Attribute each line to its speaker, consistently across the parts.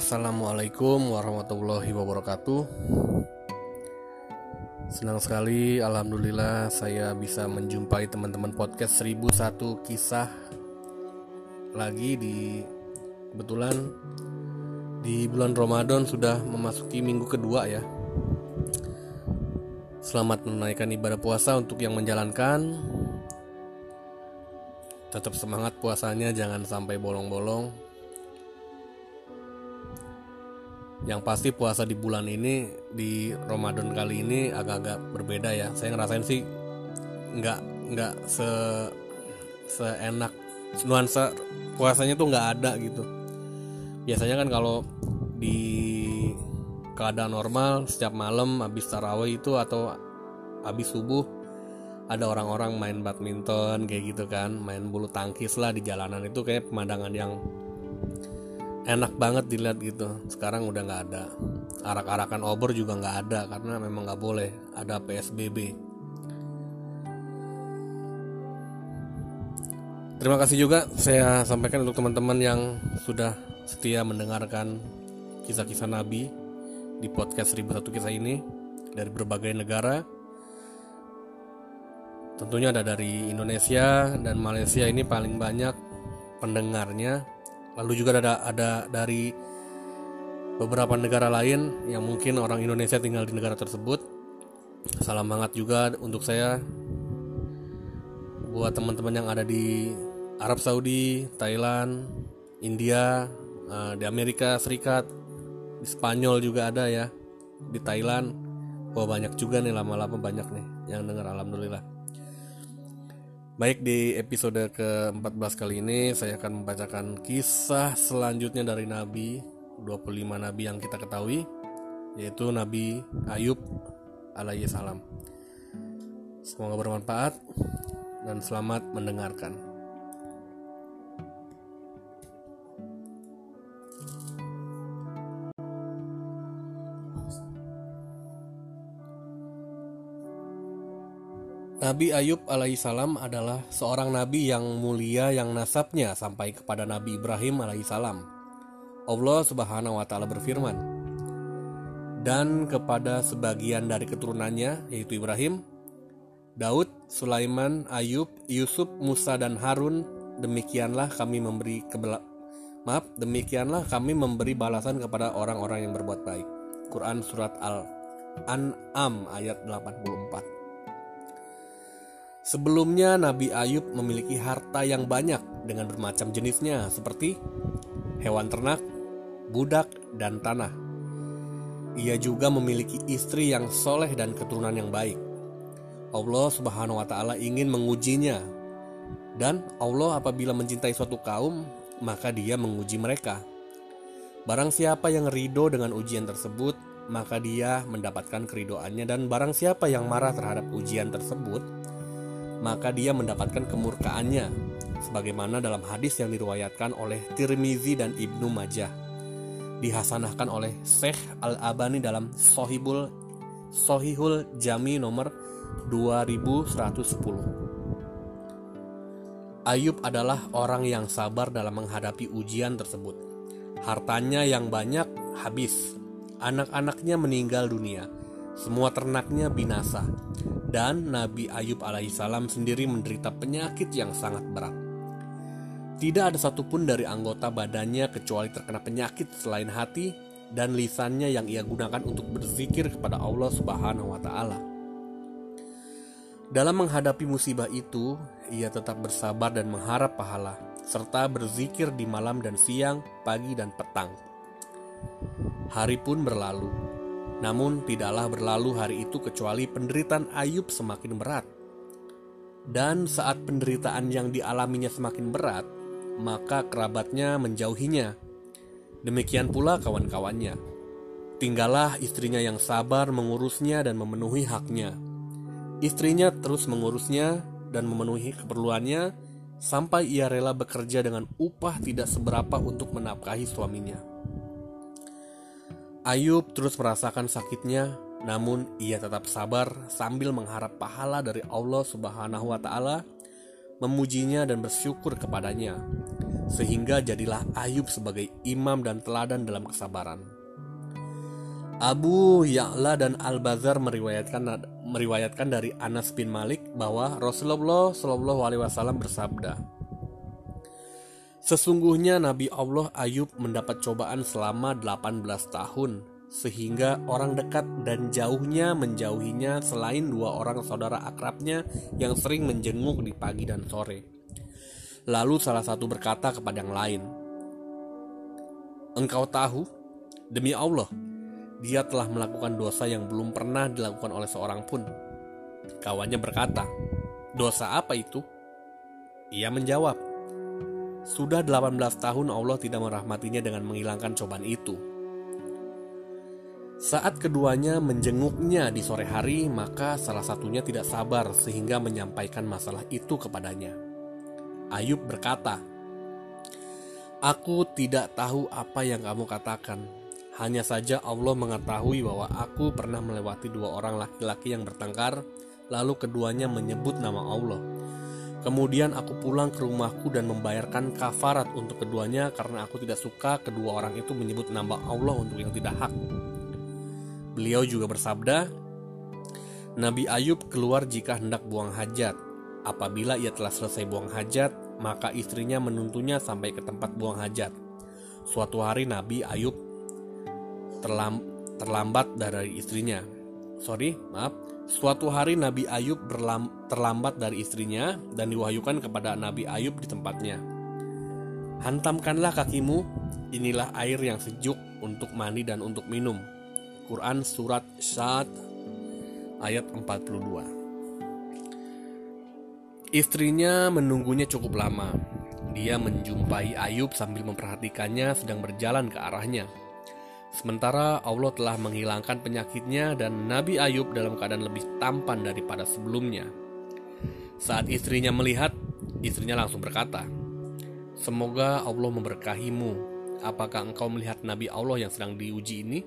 Speaker 1: Assalamualaikum warahmatullahi wabarakatuh. Senang sekali, alhamdulillah saya bisa menjumpai teman-teman podcast 1001 kisah lagi di kebetulan di bulan Ramadan sudah memasuki minggu kedua ya. Selamat menunaikan ibadah puasa untuk yang menjalankan. Tetap semangat puasanya, jangan sampai bolong-bolong yang pasti puasa di bulan ini di Ramadan kali ini agak-agak berbeda ya. Saya ngerasain sih nggak nggak se seenak nuansa puasanya tuh nggak ada gitu. Biasanya kan kalau di keadaan normal setiap malam habis tarawih itu atau habis subuh ada orang-orang main badminton kayak gitu kan main bulu tangkis lah di jalanan itu kayak pemandangan yang enak banget dilihat gitu. Sekarang udah nggak ada. Arak-arakan obor juga nggak ada karena memang nggak boleh ada psbb terima kasih juga saya sampaikan untuk teman-teman yang sudah setia mendengarkan kisah-kisah nabi di podcast 1001 kisah ini dari berbagai negara. Tentunya ada dari Indonesia dan Malaysia ini paling banyak pendengarnya lalu juga ada ada dari beberapa negara lain yang mungkin orang Indonesia tinggal di negara tersebut salam hangat juga untuk saya buat teman-teman yang ada di Arab Saudi, Thailand, India, eh, di Amerika Serikat, di Spanyol juga ada ya, di Thailand. Wah banyak juga nih lama-lama banyak nih yang dengar alhamdulillah. Baik di episode ke-14 kali ini saya akan membacakan kisah selanjutnya dari Nabi 25 Nabi yang kita ketahui yaitu Nabi Ayub alaihi salam. Semoga bermanfaat dan selamat mendengarkan. Nabi Ayub alaihissalam adalah seorang nabi yang mulia yang nasabnya sampai kepada Nabi Ibrahim alaihissalam. Allah Subhanahu wa taala berfirman, "Dan kepada sebagian dari keturunannya yaitu Ibrahim, Daud, Sulaiman, Ayub, Yusuf, Musa dan Harun, demikianlah kami memberi kebela Maaf, demikianlah kami memberi balasan kepada orang-orang yang berbuat baik." Quran surat Al-An'am ayat 84. Sebelumnya Nabi Ayub memiliki harta yang banyak dengan bermacam jenisnya seperti hewan ternak, budak, dan tanah. Ia juga memiliki istri yang soleh dan keturunan yang baik. Allah Subhanahu wa Ta'ala ingin mengujinya, dan Allah apabila mencintai suatu kaum, maka Dia menguji mereka. Barang siapa yang ridho dengan ujian tersebut, maka Dia mendapatkan keridoannya, dan barang siapa yang marah terhadap ujian tersebut, maka dia mendapatkan kemurkaannya sebagaimana dalam hadis yang diriwayatkan oleh Tirmizi dan Ibnu Majah. Dihasanahkan oleh Syekh Al-Abani dalam Sohibul Sohihul Jami nomor 2110 Ayub adalah orang yang sabar dalam menghadapi ujian tersebut. Hartanya yang banyak habis. Anak-anaknya meninggal dunia. Semua ternaknya binasa dan Nabi Ayub alaihissalam sendiri menderita penyakit yang sangat berat. Tidak ada satupun dari anggota badannya kecuali terkena penyakit selain hati dan lisannya yang ia gunakan untuk berzikir kepada Allah Subhanahu wa taala. Dalam menghadapi musibah itu, ia tetap bersabar dan mengharap pahala serta berzikir di malam dan siang, pagi dan petang. Hari pun berlalu, namun tidaklah berlalu hari itu kecuali penderitaan Ayub semakin berat. Dan saat penderitaan yang dialaminya semakin berat, maka kerabatnya menjauhinya. Demikian pula kawan-kawannya. Tinggallah istrinya yang sabar mengurusnya dan memenuhi haknya. Istrinya terus mengurusnya dan memenuhi keperluannya sampai ia rela bekerja dengan upah tidak seberapa untuk menafkahi suaminya. Ayub terus merasakan sakitnya, namun ia tetap sabar sambil mengharap pahala dari Allah Subhanahu wa taala, memujinya dan bersyukur kepadanya. sehingga jadilah Ayub sebagai imam dan teladan dalam kesabaran. Abu Ya'la dan Al-Bazar meriwayatkan meriwayatkan dari Anas bin Malik bahwa Rasulullah Shallallahu alaihi wasallam bersabda, Sesungguhnya Nabi Allah Ayub mendapat cobaan selama 18 tahun sehingga orang dekat dan jauhnya menjauhinya selain dua orang saudara akrabnya yang sering menjenguk di pagi dan sore. Lalu salah satu berkata kepada yang lain, "Engkau tahu, demi Allah, dia telah melakukan dosa yang belum pernah dilakukan oleh seorang pun." Kawannya berkata, "Dosa apa itu?" Ia menjawab, sudah 18 tahun Allah tidak merahmatinya dengan menghilangkan cobaan itu. Saat keduanya menjenguknya di sore hari, maka salah satunya tidak sabar sehingga menyampaikan masalah itu kepadanya. Ayub berkata, "Aku tidak tahu apa yang kamu katakan. Hanya saja Allah mengetahui bahwa aku pernah melewati dua orang laki-laki yang bertengkar, lalu keduanya menyebut nama Allah." Kemudian aku pulang ke rumahku dan membayarkan kafarat untuk keduanya karena aku tidak suka kedua orang itu menyebut nama Allah untuk yang tidak hak. Beliau juga bersabda, Nabi Ayub keluar jika hendak buang hajat. Apabila ia telah selesai buang hajat, maka istrinya menuntunnya sampai ke tempat buang hajat. Suatu hari Nabi Ayub terlam terlambat dari istrinya. Sorry, maaf, Suatu hari Nabi Ayub berlam, terlambat dari istrinya dan diwahyukan kepada Nabi Ayub di tempatnya. Hantamkanlah kakimu, inilah air yang sejuk untuk mandi dan untuk minum. Quran Surat Syad ayat 42 Istrinya menunggunya cukup lama. Dia menjumpai Ayub sambil memperhatikannya sedang berjalan ke arahnya. Sementara Allah telah menghilangkan penyakitnya dan Nabi Ayub dalam keadaan lebih tampan daripada sebelumnya. Saat istrinya melihat, istrinya langsung berkata, Semoga Allah memberkahimu. Apakah engkau melihat Nabi Allah yang sedang diuji ini?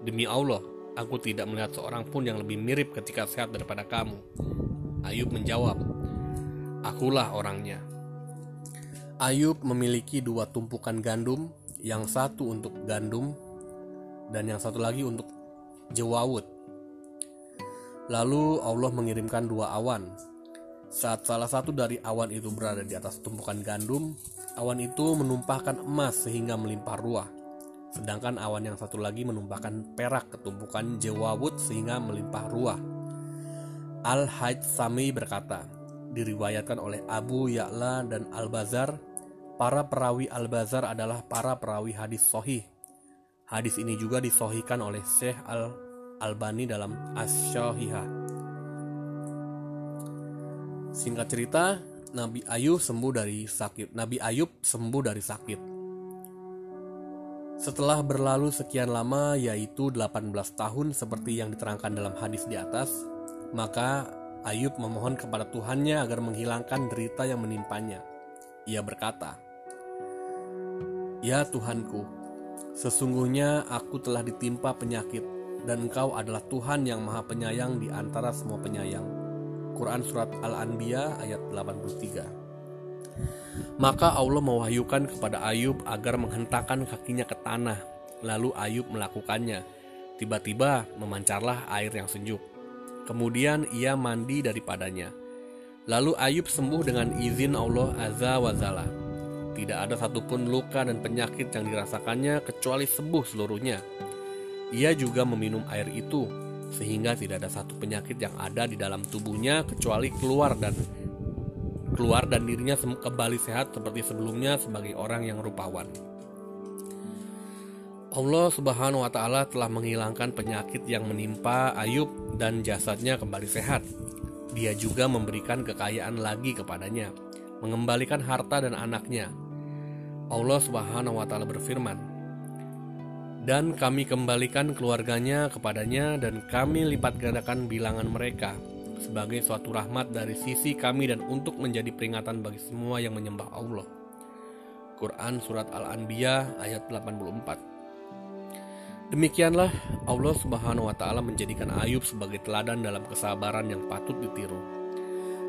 Speaker 1: Demi Allah, aku tidak melihat seorang pun yang lebih mirip ketika sehat daripada kamu. Ayub menjawab, Akulah orangnya. Ayub memiliki dua tumpukan gandum, yang satu untuk gandum dan yang satu lagi untuk Jewawut. Lalu Allah mengirimkan dua awan. Saat salah satu dari awan itu berada di atas tumpukan gandum, awan itu menumpahkan emas sehingga melimpah ruah. Sedangkan awan yang satu lagi menumpahkan perak ke tumpukan Jewawut sehingga melimpah ruah. Al-Hajj Sami berkata, diriwayatkan oleh Abu Ya'la dan Al-Bazar, para perawi Al-Bazar adalah para perawi hadis sohih Hadis ini juga disohikan oleh Syekh Al Albani dalam As-Syahihah. Singkat cerita, Nabi Ayub sembuh dari sakit. Nabi Ayub sembuh dari sakit. Setelah berlalu sekian lama, yaitu 18 tahun seperti yang diterangkan dalam hadis di atas, maka Ayub memohon kepada Tuhannya agar menghilangkan derita yang menimpanya. Ia berkata, "Ya Tuhanku, Sesungguhnya aku telah ditimpa penyakit dan engkau adalah Tuhan yang maha penyayang di antara semua penyayang. Quran Surat Al-Anbiya ayat 83 Maka Allah mewahyukan kepada Ayub agar menghentakkan kakinya ke tanah. Lalu Ayub melakukannya. Tiba-tiba memancarlah air yang sejuk. Kemudian ia mandi daripadanya. Lalu Ayub sembuh dengan izin Allah Azza wa Jalla. Tidak ada satupun luka dan penyakit yang dirasakannya kecuali sembuh seluruhnya. Ia juga meminum air itu, sehingga tidak ada satu penyakit yang ada di dalam tubuhnya kecuali keluar dan keluar dan dirinya kembali sehat seperti sebelumnya sebagai orang yang rupawan. Allah Subhanahu wa taala telah menghilangkan penyakit yang menimpa Ayub dan jasadnya kembali sehat. Dia juga memberikan kekayaan lagi kepadanya, mengembalikan harta dan anaknya, Allah Subhanahu wa taala berfirman, "Dan kami kembalikan keluarganya kepadanya dan kami lipat gandakan bilangan mereka sebagai suatu rahmat dari sisi kami dan untuk menjadi peringatan bagi semua yang menyembah Allah." Quran surat Al-Anbiya ayat 84. Demikianlah Allah Subhanahu wa taala menjadikan Ayub sebagai teladan dalam kesabaran yang patut ditiru.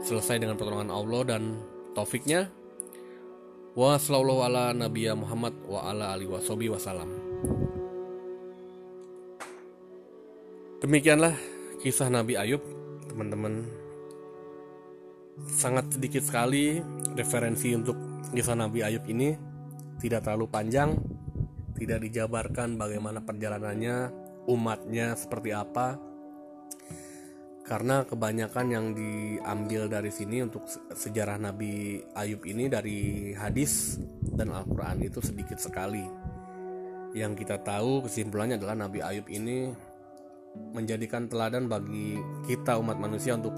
Speaker 1: Selesai dengan pertolongan Allah dan taufiknya, Wa sallallahu ala nabiyya Muhammad wa ala alihi wasallam. Demikianlah kisah Nabi Ayub, teman-teman. Sangat sedikit sekali referensi untuk kisah Nabi Ayub ini tidak terlalu panjang, tidak dijabarkan bagaimana perjalanannya, umatnya seperti apa. Karena kebanyakan yang diambil dari sini untuk sejarah Nabi Ayub ini dari hadis dan Al-Quran itu sedikit sekali. Yang kita tahu kesimpulannya adalah Nabi Ayub ini menjadikan teladan bagi kita umat manusia untuk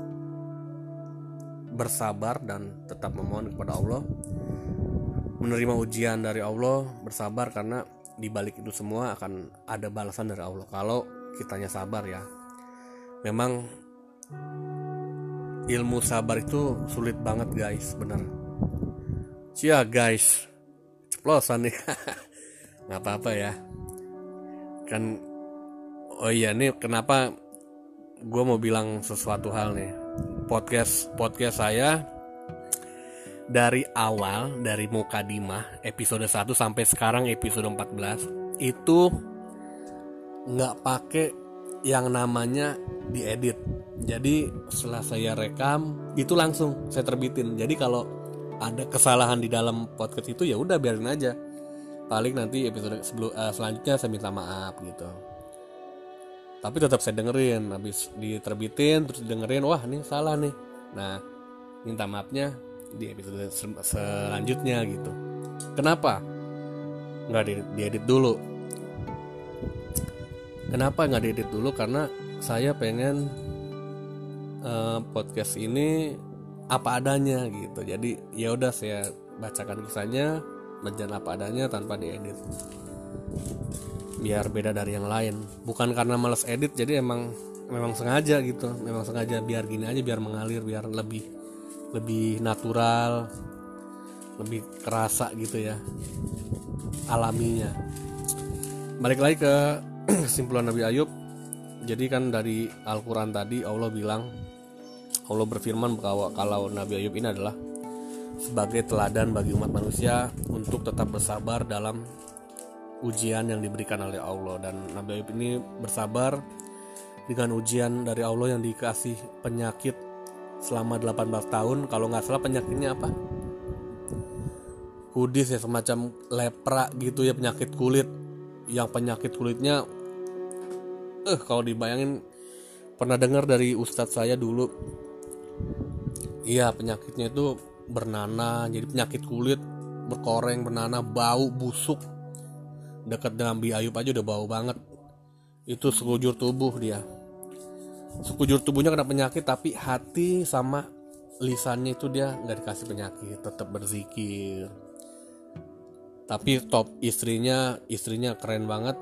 Speaker 1: bersabar dan tetap memohon kepada Allah menerima ujian dari Allah bersabar karena di balik itu semua akan ada balasan dari Allah kalau kitanya sabar ya memang ilmu sabar itu sulit banget guys. Bener. Cia guys. Ceplosan nih. Nggak apa-apa ya. Kan oh iya nih kenapa gue mau bilang sesuatu hal nih? Podcast podcast saya dari awal dari Mukadimah episode 1 sampai sekarang episode 14 itu nggak pakai yang namanya diedit jadi setelah saya rekam itu langsung saya terbitin. Jadi kalau ada kesalahan di dalam podcast itu ya udah biarin aja. Paling nanti episode sebelum uh, selanjutnya saya minta maaf gitu. Tapi tetap saya dengerin. Habis diterbitin terus dengerin wah ini salah nih. Nah minta maafnya di episode selanjutnya gitu. Kenapa? Nggak di diedit dulu. Kenapa nggak diedit dulu? Karena saya pengen uh, podcast ini apa adanya gitu. Jadi ya udah saya bacakan kisahnya berjalan apa adanya tanpa diedit. Biar beda dari yang lain. Bukan karena males edit jadi emang memang sengaja gitu. Memang sengaja biar gini aja biar mengalir biar lebih lebih natural lebih kerasa gitu ya alaminya. Balik lagi ke kesimpulan Nabi Ayub jadi kan dari Al-Quran tadi Allah bilang Allah berfirman bahwa kalau Nabi Ayub ini adalah sebagai teladan bagi umat manusia untuk tetap bersabar dalam ujian yang diberikan oleh Allah. Dan Nabi Ayub ini bersabar dengan ujian dari Allah yang dikasih penyakit selama 18 tahun. Kalau nggak salah penyakitnya apa? Kudis ya semacam lepra gitu ya penyakit kulit. Yang penyakit kulitnya eh kalau dibayangin pernah dengar dari ustadz saya dulu iya penyakitnya itu bernanah jadi penyakit kulit berkoreng bernanah bau busuk. Dekat dengan Ayub aja udah bau banget. Itu sekujur tubuh dia. Sekujur tubuhnya kena penyakit tapi hati sama lisannya itu dia nggak dikasih penyakit tetap berzikir. Tapi top istrinya istrinya keren banget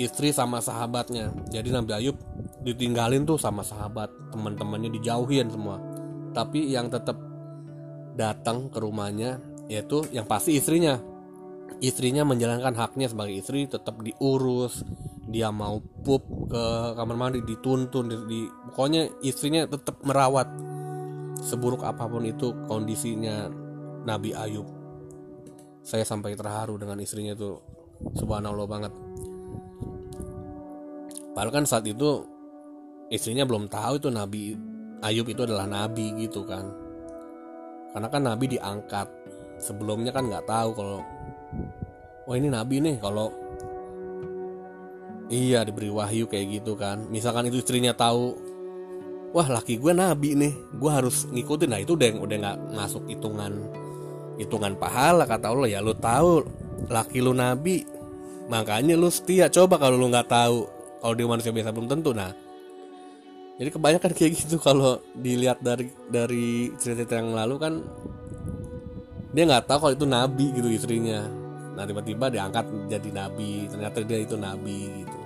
Speaker 1: istri sama sahabatnya. Jadi Nabi Ayub ditinggalin tuh sama sahabat. Teman-temannya dijauhin semua. Tapi yang tetap datang ke rumahnya yaitu yang pasti istrinya. Istrinya menjalankan haknya sebagai istri tetap diurus dia mau pup ke kamar mandi dituntun di, di pokoknya istrinya tetap merawat. Seburuk apa pun itu kondisinya Nabi Ayub. Saya sampai terharu dengan istrinya itu subhanallah banget padahal kan saat itu istrinya belum tahu itu Nabi Ayub itu adalah Nabi gitu kan. Karena kan Nabi diangkat. Sebelumnya kan nggak tahu kalau wah ini nabi nih kalau iya diberi wahyu kayak gitu kan. Misalkan itu istrinya tahu wah laki gue nabi nih gue harus ngikutin. Nah itu udah udah nggak masuk hitungan hitungan pahala kata Allah. Ya lu tahu laki lu nabi makanya lu setia. Coba kalau lu nggak tahu kalau dia manusia biasa belum tentu nah. Jadi kebanyakan kayak gitu kalau dilihat dari dari cerita-cerita yang lalu kan dia nggak tahu kalau itu nabi gitu istrinya. Nah tiba-tiba diangkat jadi nabi ternyata dia itu nabi gitu.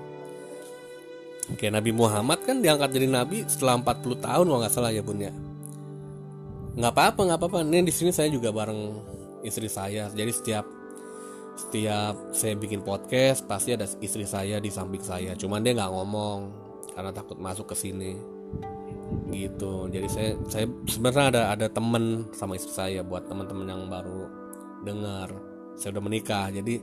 Speaker 1: Oke Nabi Muhammad kan diangkat jadi nabi setelah 40 tahun kalau nggak salah ya bun ya. Nggak apa-apa nggak apa-apa. Ini di sini saya juga bareng istri saya. Jadi setiap setiap saya bikin podcast pasti ada istri saya di samping saya. Cuman dia nggak ngomong karena takut masuk ke sini. Gitu. Jadi saya saya sebenarnya ada ada temen sama istri saya buat teman-teman yang baru dengar. Saya udah menikah jadi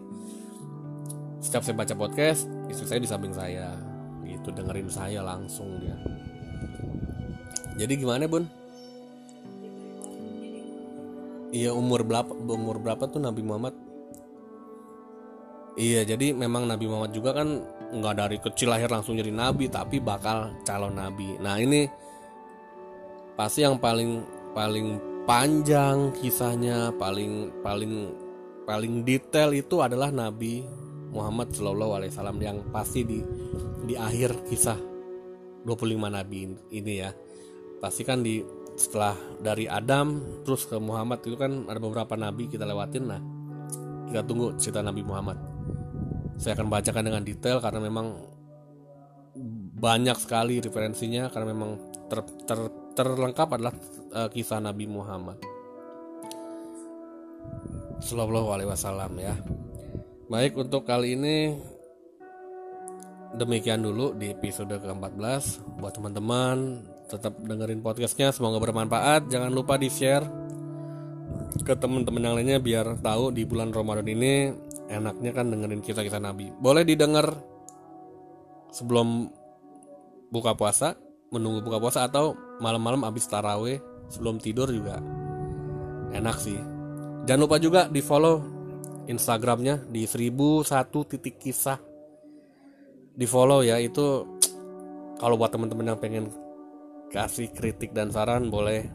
Speaker 1: setiap saya baca podcast istri saya di samping saya. Gitu dengerin saya langsung dia. Jadi gimana bun? Iya umur berapa umur berapa tuh Nabi Muhammad Iya, jadi memang Nabi Muhammad juga kan nggak dari kecil lahir langsung jadi nabi, tapi bakal calon nabi. Nah ini pasti yang paling paling panjang kisahnya, paling paling paling detail itu adalah Nabi Muhammad Shallallahu Alaihi Wasallam yang pasti di di akhir kisah 25 nabi ini ya. Pasti kan di setelah dari Adam terus ke Muhammad itu kan ada beberapa nabi kita lewatin nah kita tunggu cerita Nabi Muhammad saya akan bacakan dengan detail karena memang banyak sekali referensinya karena memang ter, ter, terlengkap adalah uh, kisah Nabi Muhammad. Sallallahu alaihi wasallam ya. Baik untuk kali ini demikian dulu di episode ke-14 buat teman-teman tetap dengerin podcastnya semoga bermanfaat. Jangan lupa di share ke teman-teman yang lainnya biar tahu di bulan Ramadan ini enaknya kan dengerin kisah-kisah Nabi. Boleh didengar sebelum buka puasa, menunggu buka puasa atau malam-malam habis taraweh sebelum tidur juga enak sih. Jangan lupa juga di follow Instagramnya di 1001 titik kisah di follow ya itu kalau buat teman-teman yang pengen kasih kritik dan saran boleh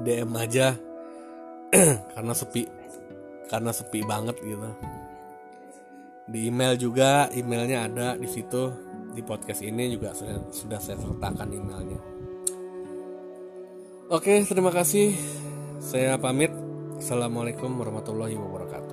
Speaker 1: DM aja karena sepi karena sepi banget gitu. Di email juga emailnya ada di situ. Di podcast ini juga sudah, sudah saya sertakan emailnya. Oke terima kasih. Saya pamit. Assalamualaikum warahmatullahi wabarakatuh